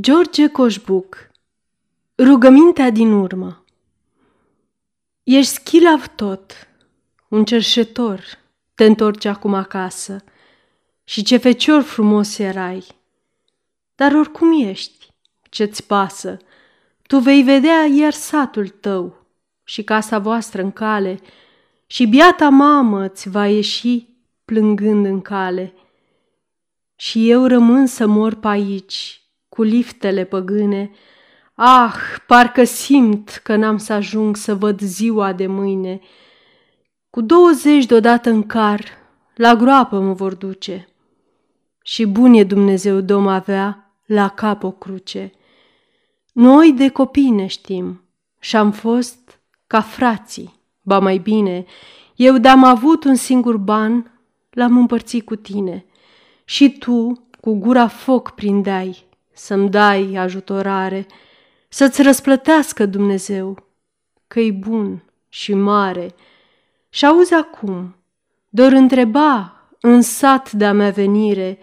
George Coșbuc Rugămintea din urmă Ești schilav tot, un cerșetor, te întorci acum acasă și ce fecior frumos erai. Dar oricum ești, ce-ți pasă, tu vei vedea iar satul tău și casa voastră în cale și biata mamă ți va ieși plângând în cale. Și eu rămân să mor pe aici, cu liftele păgâne. Ah, parcă simt că n-am să ajung să văd ziua de mâine. Cu douăzeci deodată în car, la groapă mă vor duce. Și bun e Dumnezeu dom avea la cap o cruce. Noi de copii ne știm și-am fost ca frații, ba mai bine, eu de-am avut un singur ban, l-am împărțit cu tine. Și tu, cu gura foc prindeai, să-mi dai ajutorare, să-ți răsplătească Dumnezeu, că-i bun și mare. Și auzi acum, doar întreba în sat de-a mea venire,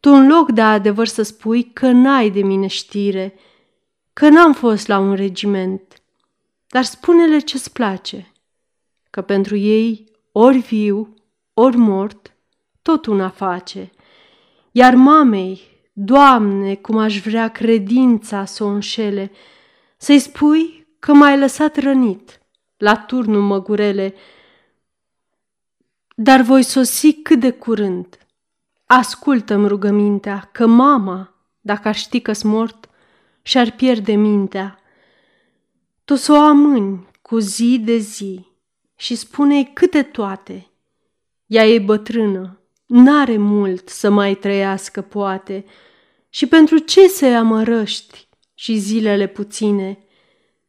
tu în loc de adevăr să spui că n-ai de mine știre, că n-am fost la un regiment, dar spune-le ce-ți place, că pentru ei ori viu, ori mort, tot una face. Iar mamei Doamne, cum aș vrea credința să o înșele, să-i spui că m-ai lăsat rănit la turnul măgurele, dar voi sosi cât de curând. Ascultă-mi rugămintea că mama, dacă ar ști că-s mort, și-ar pierde mintea. Tu să o amâni cu zi de zi și spune-i câte toate. Ea e bătrână, n-are mult să mai trăiască poate, și pentru ce să-i amărăști și zilele puține,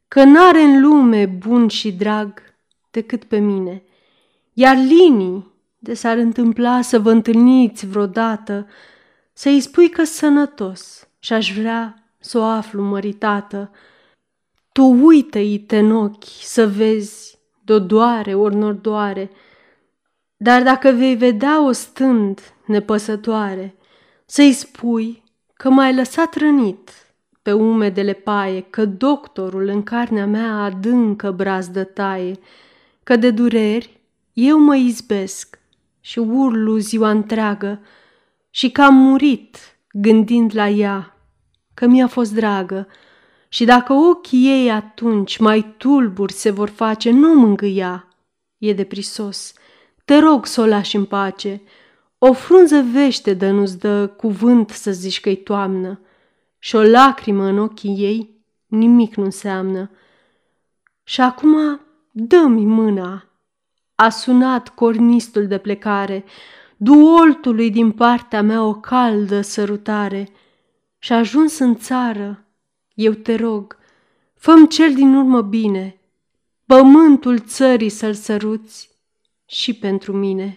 că n-are în lume bun și drag decât pe mine. Iar linii, de s-ar întâmpla să vă întâlniți vreodată, să-i spui că sănătos și-aș vrea să o aflu măritată. Tu uită-i în ochi să vezi de-o doare ori nor doare, dar dacă vei vedea-o stând nepăsătoare, să-i spui că m-ai lăsat rănit pe umedele paie, că doctorul în carnea mea adâncă brazdă taie, că de dureri eu mă izbesc și urlu ziua întreagă și că am murit gândind la ea, că mi-a fost dragă. Și dacă ochii ei atunci mai tulburi se vor face, nu mângâia, e de prisos, te rog să o lași în pace, o frunză vește de nu-ți dă cuvânt să zici că-i toamnă și o lacrimă în ochii ei nimic nu înseamnă. Și acum dă-mi mâna. A sunat cornistul de plecare, duoltului din partea mea o caldă sărutare și ajuns în țară, eu te rog, făm cel din urmă bine, pământul țării să-l săruți și pentru mine.